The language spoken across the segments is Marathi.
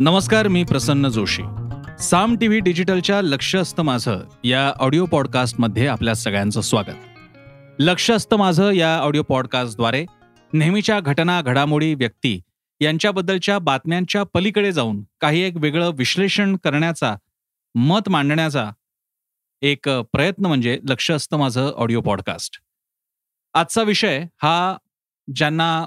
नमस्कार मी प्रसन्न जोशी. साम टी व्ही डिजिटलच्या लक्ष असतं माझं या ऑडिओ पॉडकास्टमध्ये आपल्या सगळ्यांचं स्वागत. लक्ष असतं माझं या ऑडिओ पॉडकास्टद्वारे नेहमीच्या घटना घडामोडी व्यक्ती यांच्याबद्दलच्या बातम्यांच्या पलीकडे जाऊन काही एक वेगळं विश्लेषण करण्याचा मत मांडण्याचा एक प्रयत्न म्हणजे लक्ष असतं माझं ऑडिओ पॉडकास्ट. आजचा विषय हा ज्यांना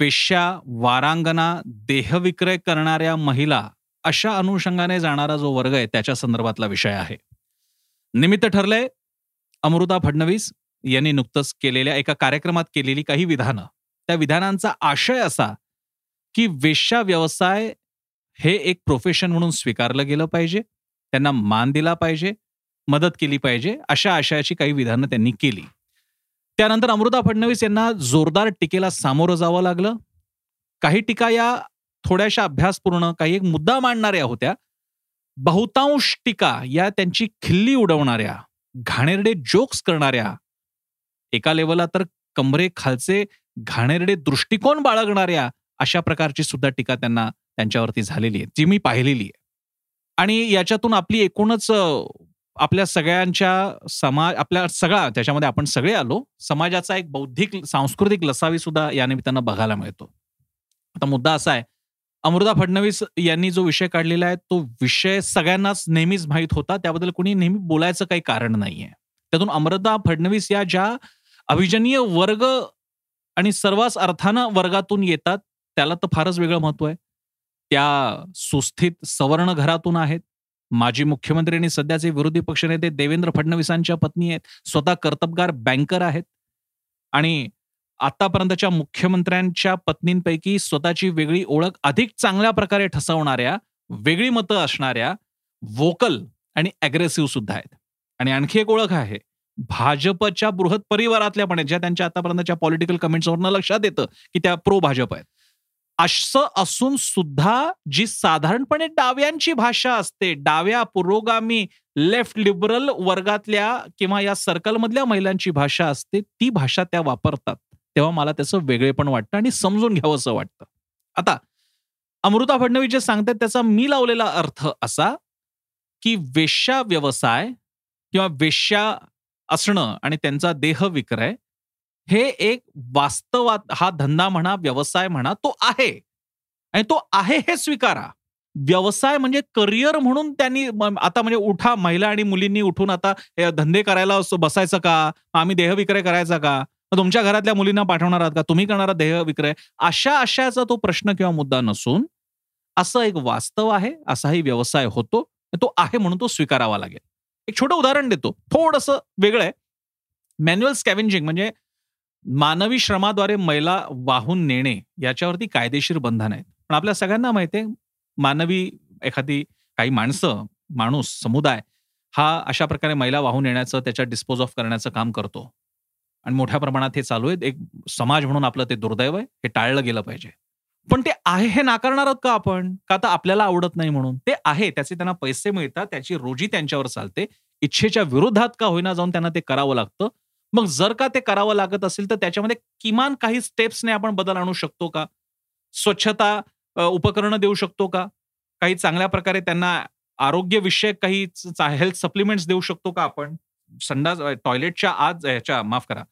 वेश्या वारांगना देहविक्रय करणाऱ्या महिला अशा अनुषंगाने जाणारा जो वर्ग आहे त्याच्या संदर्भातला विषय आहे. निमित्त ठरलंय अमृता फडणवीस यांनी नुकतंच केलेल्या एका कार्यक्रमात केलेली काही विधानं. त्या विधानांचा आशय असा की वेश्या व्यवसाय हे एक प्रोफेशन म्हणून स्वीकारलं गेलं पाहिजे त्यांना मान दिला पाहिजे मदत केली पाहिजे अशा आशयाची काही विधानं त्यांनी केली. त्यानंतर अमृता फडणवीस यांना जोरदार टीकेला सामोरं जावं लागलं. काही टीका या थोड्याशा अभ्यासपूर्ण काही एक मुद्दा मांडणाऱ्या होत्या. बहुतांश टीका या त्यांची खिल्ली उडवणाऱ्या घाणेरडे जोक्स करणाऱ्या एका लेवलला तर कमरे खालचे घाणेरडे दृष्टिकोन बाळगणाऱ्या अशा प्रकारची सुद्धा टीका त्यांना त्यांच्यावरती झालेली आहे जी मी पाहिलेली आहे. आणि याच्यातून आपली एकूणच आपल्या सगळ्यांच्या समाज आपल्या सगळा त्याच्यामध्ये आपण सगळे आलो समाजाचा एक बौद्धिक सांस्कृतिक लसावी सुद्धा या निमित्तानं बघायला मिळतो. आता मुद्दा असा आहे अमृता फडणवीस यांनी जो विषय काढलेला आहे तो विषय सगळ्यांनाच नेहमीच माहीत होता त्याबद्दल कोणी नेहमी बोलायचं काही कारण नाहीये. त्यातून अमृता फडणवीस या ज्या अभिजनीय वर्ग आणि सर्वच अर्थानं वर्गातून येतात त्याला तर फारच वेगळं महत्त्व आहे. त्या सुस्थित सवर्ण घरातून आहेत माजी मुख्यमंत्री आणि सध्याचे विरोधी पक्षनेते देवेंद्र फडणवीसांच्या पत्नी आहेत. स्वतः कर्तबगार बँकर आहेत. आणि आतापर्यंतच्या मुख्यमंत्र्यांच्या पत्नींपैकी स्वतःची वेगळी ओळख अधिक चांगल्या प्रकारे ठसवणाऱ्या वेगळी मतं असणाऱ्या वोकल आणि अग्रेसिव्ह सुद्धा आहेत. आणि आणखी एक ओळख आहे. भाजपच्या बृहत परिवारातल्या पण ज्या त्यांच्या आतापर्यंतच्या पॉलिटिकल कमेंट्सवरनं लक्षात येतं की त्या प्रो भाजप आहेत. असं असून सुद्धा जी साधारणपणे डाव्यांची भाषा असते डाव्या पुरोगामी लेफ्ट लिबरल वर्गातल्या किंवा या सर्कलमधल्या महिलांची भाषा असते ती भाषा त्या वापरतात. तेव्हा मला त्याचं वेगळेपण वाटतं आणि समजून घ्यावं असं वाटतं. आता अमृता फडणवीस जे सांगतात त्याचा मी लावलेला अर्थ असा की वेश्या व्यवसाय किंवा वेश्या असणं आणि त्यांचा देह विक्रय हे एक वास्तवात हा धंदा म्हणा व्यवसाय म्हणा तो आहे. आणि तो आहे हे स्वीकारा. व्यवसाय म्हणजे करिअर म्हणून त्यांनी आता म्हणजे उठा महिला आणि मुलींनी उठून आता धंदे करायला बसायचं का? आम्ही देहविक्रय करायचा का? तुमच्या घरातल्या मुलींना पाठवणार आहात का? तुम्ही करणारा देह विक्रय? अशा आशयाचा तो प्रश्न किंवा मुद्दा नसून असं एक वास्तव आहे असाही व्यवसाय होतो तो आहे म्हणून तो स्वीकारावा लागेल. एक छोटं उदाहरण देतो. थोडस वेगळं आहे. मॅन्युअल स्कॅव्हेंजिंग म्हणजे मानवी श्रमाद्वारे मैला वाहून नेणे याच्यावरती कायदेशीर बंधन आहेत. पण आपल्या सगळ्यांना माहिती आहे मानवी एखादी काही माणसं माणूस समुदाय हा अशा प्रकारे मैला वाहून येण्याचं त्याच्या डिस्पोज ऑफ करण्याचं काम करतो. आणि मोठ्या प्रमाणात हे चालू आहे एक समाज म्हणून आपलं ते दुर्दैव आहे. हे टाळलं गेलं पाहिजे. पण ते आहे हे नाकारणार आहोत का आपण? का तर आपल्याला आवडत नाही म्हणून? ते आहे. त्याचे त्यांना पैसे मिळतात. त्याची रोजी त्यांच्यावर चालते. इच्छेच्या विरोधात का होईना जाऊन त्यांना ते करावं लागतं? मग जर का ते करावं लागत असेल तर त्याच्यामध्ये किमान काही स्टेप्सने आपण बदल आणू शकतो का? स्वच्छता उपकरणं देऊ शकतो का? काही चांगल्या प्रकारे त्यांना आरोग्यविषयक काही हेल्थ सप्लिमेंट्स देऊ शकतो का आपण? संडास टॉयलेटच्या आज ह्याच्या माफ करा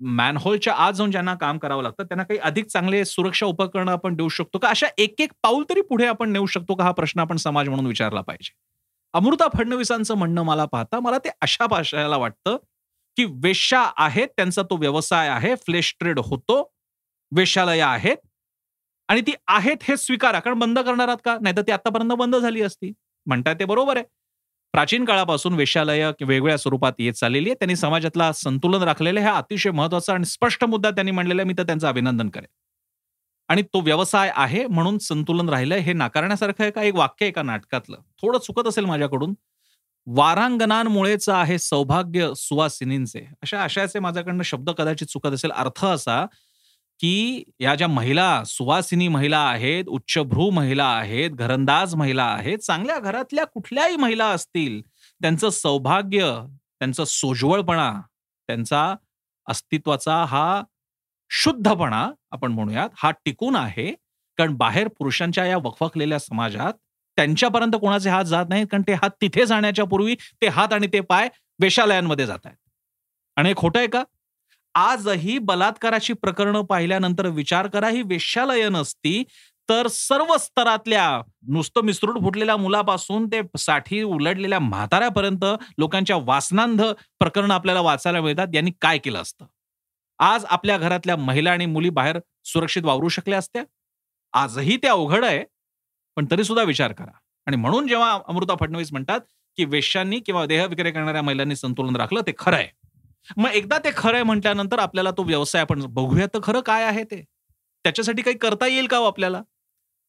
मॅनहोलच्या आज जाऊन ज्यांना काम करावं लागतं त्यांना काही अधिक चांगले सुरक्षा उपकरणं आपण देऊ शकतो का? अशा एक एक पाऊल तरी पुढे आपण नेऊ शकतो का? हा प्रश्न आपण समाज म्हणून विचारला पाहिजे. अमृता फडणवीसांचं म्हणणं मला पाहता मला ते अशा भाषेला वाटतं की वेश्या आहेत त्यांचा तो व्यवसाय आहे फ्लेश ट्रेड होतो वेशालय आहेत. आणि ती आहेत हे स्वीकारा कारण बंद करणार आहात का? नाही तर ती आतापर्यंत बंद झाली असती. म्हणताय ते बरोबर आहे. प्राचीन काळापासून वेश्यालय वेगवेगळ्या स्वरूपात येत चाललेली आहे त्यांनी समाजातला संतुलन राखलेलं हा अतिशय महत्त्वाचा आणि स्पष्ट मुद्दा त्यांनी मांडलेला मी तर त्यांचं अभिनंदन करेन. आणि तो व्यवसाय आहे म्हणून संतुलन राहिलंय हे नाकारण्यासारखं आहे का? एक वाक्य एका नाटकातलं. थोडं चुकत असेल माझ्याकडून वारांगणांमुळेच आहे सौभाग्य सुवासिनींचे. अशा आशयाचे माझ्याकडनं शब्द कदाचित चुकत असेल. अर्थ असा की या ज्या महिला सुवासिनी महिला आहेत उच्चभ्रू महिला आहेत घरंदाज महिला आहेत चांगल्या घरातल्या कुठल्याही महिला असतील त्यांचं सौभाग्य त्यांचं सोज्वळपणा त्यांचा अस्तित्वाचा हा शुद्धपणा आपण म्हणूयात हा टिकून आहे. कारण बाहेर पुरुषांच्या या वखवखलेल्या समाजात त्यांच्यापर्यंत कोणाचे हात जात नाहीत कारण ते हात तिथे जाण्याच्या पूर्वी ते हात आणि ते पाय वेशालयांमध्ये जात आहेत. आणि हे खोटं आहे का? आजही बलात्काराची प्रकरणं पाहिल्यानंतर विचार करा ही वेश्यालय नसती तर सर्व स्तरातल्या नुसतं मिसरूट फुटलेल्या मुलापासून ते साठी उलटलेल्या म्हाताऱ्यापर्यंत लोकांच्या वासनांध प्रकरण आपल्याला वाचायला मिळतात यांनी काय केलं असतं? आज आपल्या घरातल्या महिला आणि मुली बाहेर सुरक्षित वावरू शकल्या असत्या? आजही ते अवघड आहे पण तरी सुद्धा विचार करा. आणि म्हणून जेव्हा अमृता फडणवीस म्हणतात की वेश्यांनी किंवा देह विक्रे करणाऱ्या महिलांनी संतुलन राखलं ते खरं आहे. मग एकदा ते खरं आहे म्हटल्यानंतर आपल्याला तो व्यवसाय आपण बघूया तर खरं काय आहे ते? त्याच्यासाठी काही करता येईल का हो आपल्याला?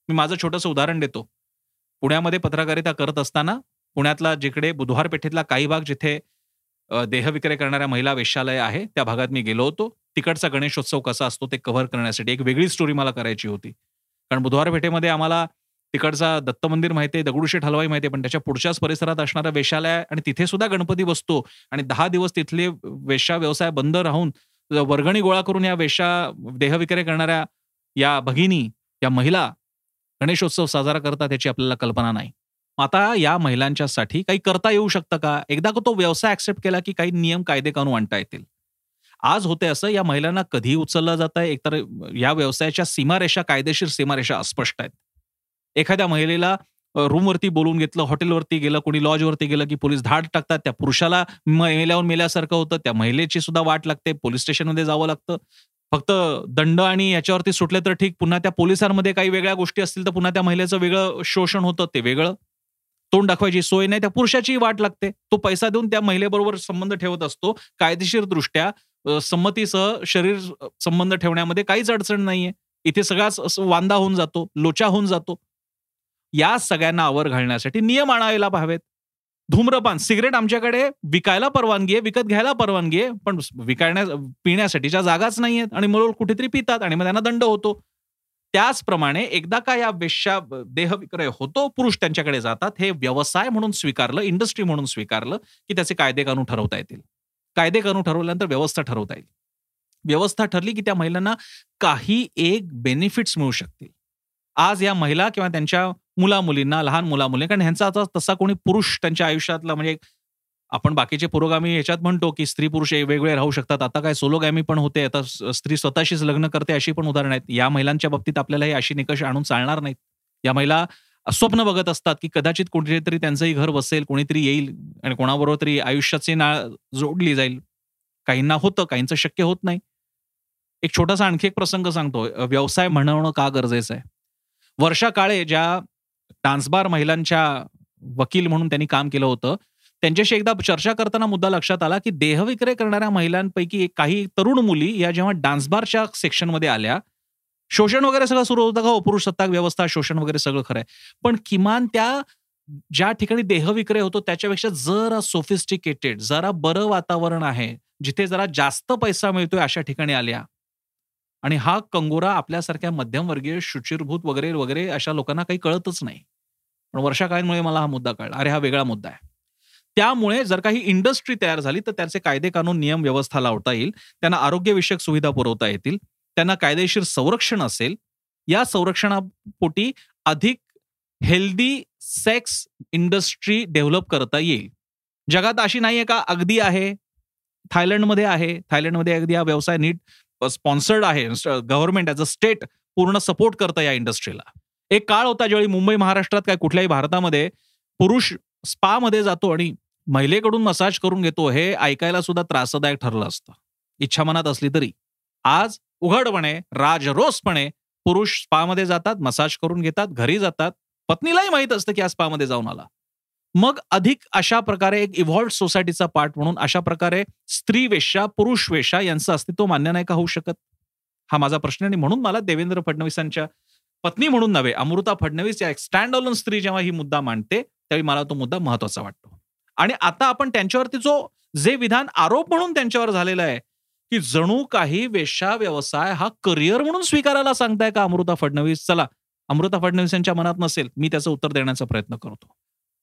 मी माझं छोटंसं उदाहरण देतो. पुण्यामध्ये पत्रकारिता करत असताना पुण्यातला जिकडे बुधवार पेठेतला काही भाग जिथे देहविक्रय करणाऱ्या महिला वेश्यालय आहे त्या भागात मी गेलो होतो. तिकडचा गणेशोत्सव कसा असतो ते कव्हर करण्यासाठी एक वेगळी स्टोरी मला करायची होती. कारण बुधवार पेठेमध्ये आम्हाला तिकडचा दत्त मंदिर माहिती आहे दगडूशेठ हलवाई माहिती आहे पण त्याच्या पुढच्याच परिसरात असणारं वेशालय आणि तिथे सुद्धा गणपती बसतो. आणि दहा दिवस तिथले वेश्या व्यवसाय बंद राहून वर्गणी गोळा करून या वेश्या देहविक्रय करणाऱ्या या भगिनी या महिला गणेशोत्सव साजरा करतात याची आपल्याला कल्पना नाही. आता या महिलांच्यासाठी काही करता येऊ शकतं का? एकदा तो व्यवसाय ऍक्सेप्ट केला की काही नियम कायदे कानून आणता येतील? आज होते असं या महिलांना कधी उचललं जात आहे एकतर या व्यवसायाच्या सीमारेषा कायदेशीर सीमारेषा अस्पष्ट आहेत. एखाद्या महिलेला रूमवरती बोलून घेतलं हॉटेलवरती गेलं कोणी लॉजवरती गेलं की पोलीस धाड टाकतात त्या पुरुषाला मेल्यावर मेल्यासारखं होतं त्या महिलेची सुद्धा वाट लागते पोलीस स्टेशनमध्ये जावं लागतं. फक्त दंड आणि याच्यावरती सुटले तर ठीक पुन्हा त्या पोलिसांमध्ये काही वेगळ्या गोष्टी असतील तर पुन्हा त्या महिलेचं वेगळं शोषण होतं ते वेगळं. तोंड दाखवायची सोय नाही त्या पुरुषाचीही वाट लागते. तो पैसा देऊन त्या महिलेबरोबर संबंध ठेवत असतो. कायदेशीर दृष्ट्या संमतीसह शरीर संबंध ठेवण्यामध्ये काहीच अडचण नाहीये. इथे सगळाच वांदा होऊन जातो लोचा होऊन जातो. या सगळ्यांना आवर घालण्यासाठी नियम आणायला हवेत धूम्रपान सिगरेट आमच्याकडे विकायला परवानगी आहे विकत घ्यायला परवानगी आहे पण विकायण्या पिण्यासाठीच्या जागाच नाही आहेत आणि म्हणून कुठेतरी पितात आणि मग त्यांना दंड होतो. त्याचप्रमाणे एकदा का या वेश्या देह विक्रय होतो पुरुष त्यांच्याकडे जातात हे व्यवसाय म्हणून स्वीकारलं इंडस्ट्री म्हणून स्वीकारलं की त्याचे कायदे कानून ठरवता येतील. कायदे कानून ठरवल्यानंतर व्यवस्था ठरवता येईल. व्यवस्था ठरली की त्या महिलांना काही एक बेनिफिट्स मिळू शकतील. आज या महिला किंवा त्यांच्या मुला मुलींना लहान मुलामुली कारण ह्यांचा आता तसा कोणी पुरुष त्यांच्या आयुष्यातला म्हणजे आपण बाकीचे पुरोगामी याच्यात म्हणतो की स्त्री पुरुष वेगवेगळे राहू शकतात. आता काय सोलोगॅमी पण होते आता स्त्री स्वतःशीच लग्न करते अशी पण उदाहरण आहेत. या महिलांच्या बाबतीत आपल्याला हे अशी निकष आणून चालणार नाहीत. या महिला स्वप्न बघत असतात की कदाचित कुठेतरी त्यांचंही घर बसेल कोणीतरी येईल आणि कोणाबरोबर तरी आयुष्याची नाळ जोडली जाईल. काहींना होतं काहींचं शक्य होत नाही. एक छोटासा आणखी एक प्रसंग सांगतो व्यवसाय म्हणवणं का गरजेचं आहे? वर्षा काळे ज्या डान्सबार महिलांच्या वकील म्हणून त्यांनी काम केलं होतं. त्यांच्याशी एकदा चर्चा करताना मुद्दा लक्षात आला की देहविक्रय करणाऱ्या महिलांपैकी काही तरुण मुली या जेव्हा डान्सबारच्या सेक्शनमध्ये आल्या शोषण वगैरे सगळं सुरू होतं का? पुरुष सत्ताक व्यवस्था शोषण वगैरे सगळं खरंय पण किमान त्या ज्या ठिकाणी देहविक्रय होतो त्याच्यापेक्षा जरा सोफिस्टिकेटेड जरा बरं वातावरण आहे जिथे जरा जास्त पैसा मिळतोय अशा ठिकाणी आल्या. आणि हा कंगोरा आपल्यासारख्या मध्यमवर्गीय शुचिरभूत वगैरे वगैरे अशा लोकांना काही कळतच नाही. पण वर्षाकाळांमुळे मला हा मुद्दा कळला. अरे हा वेगळा मुद्दा आहे. त्यामुळे जर काही इंडस्ट्री तयार झाली तर त्याचे कायदे कानून नियम व्यवस्था लावता येईल. त्यांना आरोग्यविषयक सुविधा पुरवता येतील. त्यांना कायदेशीर संरक्षण असेल. या संरक्षणापोटी अधिक हेल्दी सेक्स इंडस्ट्री डेव्हलप करता येईल. जगात अशी नाहीये का? अगदी आहे. थायलंडमध्ये आहे. थायलंडमध्ये अगदी हा व्यवसाय नीट स्पॉन्सर्ड आहे. गव्हर्नमेंट ॲज अ स्टेट पूर्ण सपोर्ट करतं या इंडस्ट्रीला एक काळ होता ज्यावेळी मुंबई महाराष्ट्रात काय कुठल्याही भारतामध्ये पुरुष स्पा मध्ये जातो आणि महिलेकडून मसाज करून घेतो हे ऐकायला सुद्धा त्रासदायक ठरलं असतं. इच्छा मनात असली तरी. आज उघडपणे राजरोसपणे पुरुष स्पामध्ये जातात मसाज करून घेतात घरी जातात. पत्नीलाही माहीत असतं की आज स्पा मध्ये जाऊन आला. मग अधिक अशा प्रकारे एक इव्हॉल्ड सोसायटीचा पार्ट म्हणून अशा प्रकारे स्त्री वेशा पुरुष वेशा यांचं अस्तित्व मान्य नाही का होऊ शकत? हा माझा प्रश्न आणि म्हणून मला देवेंद्र फडणवीसांच्या पत्नी म्हणून नव्हे अमृता फडणवीस या स्टँड ऑलन स्त्री जेव्हा ही मुद्दा मांडते त्यावेळी मला तो मुद्दा महत्त्वाचा वाटतो. आणि आता आपण त्यांच्यावरती जो जे विधान आरोप म्हणून त्यांच्यावर झालेला आहे की जणू काही वेश्या व्यवसाय हा करिअर म्हणून स्वीकारायला सांगताय का अमृता फडणवीस? चला अमृता फडणवीस यांच्या मनात नसेल मी त्याचं उत्तर देण्याचा प्रयत्न करतो.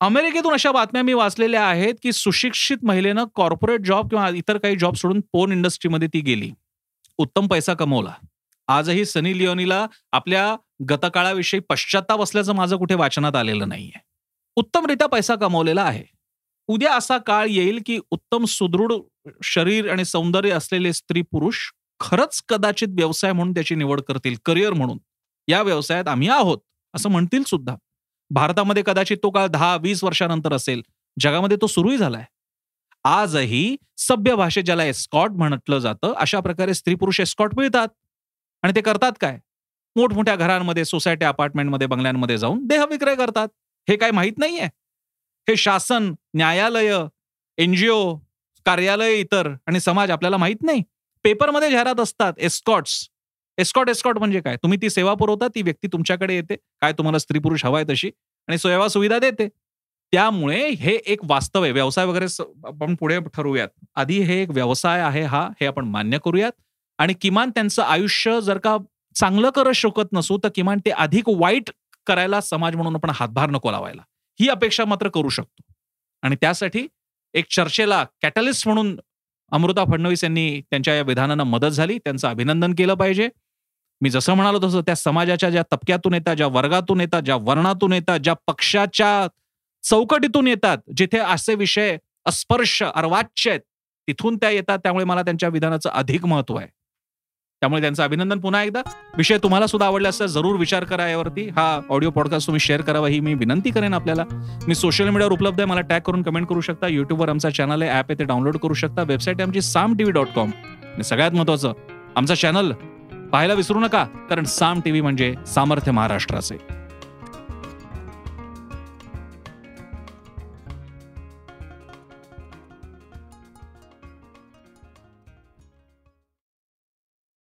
अमेरिकेतून अशा बातम्या मी वाचलेल्या आहेत की सुशिक्षित महिलेनं कॉर्पोरेट जॉब किंवा इतर काही जॉब सोडून पोन इंडस्ट्रीमध्ये ती गेली. उत्तम पैसा कमवला. आजही सनी लिओनीला आपल्या गतकाळाविषयी पश्चाताप असल्याचं माझं कुठे वाचनात आलेलं नाहीये. उत्तमरित्या पैसा कमवलेला आहे. उद्या असा काळ येईल की उत्तम सुदृढ शरीर आणि सौंदर्य असलेले स्त्री पुरुष खरंच कदाचित व्यवसाय म्हणून त्याची निवड करतील करिअर म्हणून. या व्यवसायात आम्ही आहोत असं म्हणतील सुद्धा. भारतामध्ये कदाचित तो काळ दहा वीस वर्षानंतर असेल. जगामध्ये तो सुरूही झालाय. आजही सभ्य भाषेत ज्याला एस्कॉट म्हटलं जातं अशा प्रकारे स्त्री पुरुष एस्कॉट मिळतात. आणि ते करतात काय? मोठमोठ्या घरांमध्ये सोसायटी अपार्टमेंटमध्ये बंगल्यांमध्ये जाऊन देहविक्रय करतात. हे काय माहीत नाहीये. हे शासन न्यायालय एनजीओ कार्यालय इतर आणि समाज आपल्याला माहीत नाही. पेपरमध्ये जाहिरात असतात एस्कॉट्स एस्कॉट एस्कॉट म्हणजे काय? तुम्ही ती सेवा पुरवता ती व्यक्ती तुमच्याकडे येते. काय तुम्हाला स्त्री पुरुष हवाय तशी आणि सेवा सुविधा देते. त्यामुळे हे एक वास्तव आहे. व्यवसाय वगैरे आपण पुढे ठरवूयात. आधी हे एक व्यवसाय आहे हा हे आपण मान्य करूयात. आणि किमान त्यांचं आयुष्य जर का चांगलं करत शकत नसू तर किमान ते अधिक वाईट करायला समाज म्हणून आपण हातभार नको लावायला. ही अपेक्षा मात्र करू शकतो. आणि त्यासाठी एक चर्चेला कॅटलिस्ट म्हणून अमृता फडणवीस यांनी त्यांच्या या विधानांना मदत झाली. त्यांचं अभिनंदन केलं पाहिजे. मी जसं म्हणालो तसं त्या समाजाच्या ज्या तबक्यातून येतात ज्या वर्गातून येतात ज्या वर्णातून येतात ज्या पक्षाच्या चौकटीतून येतात जिथे असे विषय अस्पर्श अर्वाच्य आहेत तिथून त्या येतात. त्यामुळे मला त्यांच्या विधानाचं अधिक महत्त्व आहे. त्यामुळे त्यांचं अभिनंदन. पुन्हा एकदा विषय तुम्हाला सुद्धा आवडला असता जरूर विचार करा यावरती. हा ऑडिओ पॉडकास्ट तुम्ही शेअर करावा ही मी विनंती करेन आपल्याला. मी सोशल मीडियावर उपलब्ध आहे मला टॅग करून कमेंट करू शकता. युट्यूबवर आमचा चॅनल आहे ऍप आहे ते डाउनलोड करू शकता. वेबसाईट आमची साम टीव्ही डॉट कॉम आणि सगळ्यात महत्वाचं आमचा चॅनल पाहायला विसरू नका कारण साम टीव्ही म्हणजे सामर्थ्य महाराष्ट्राचे.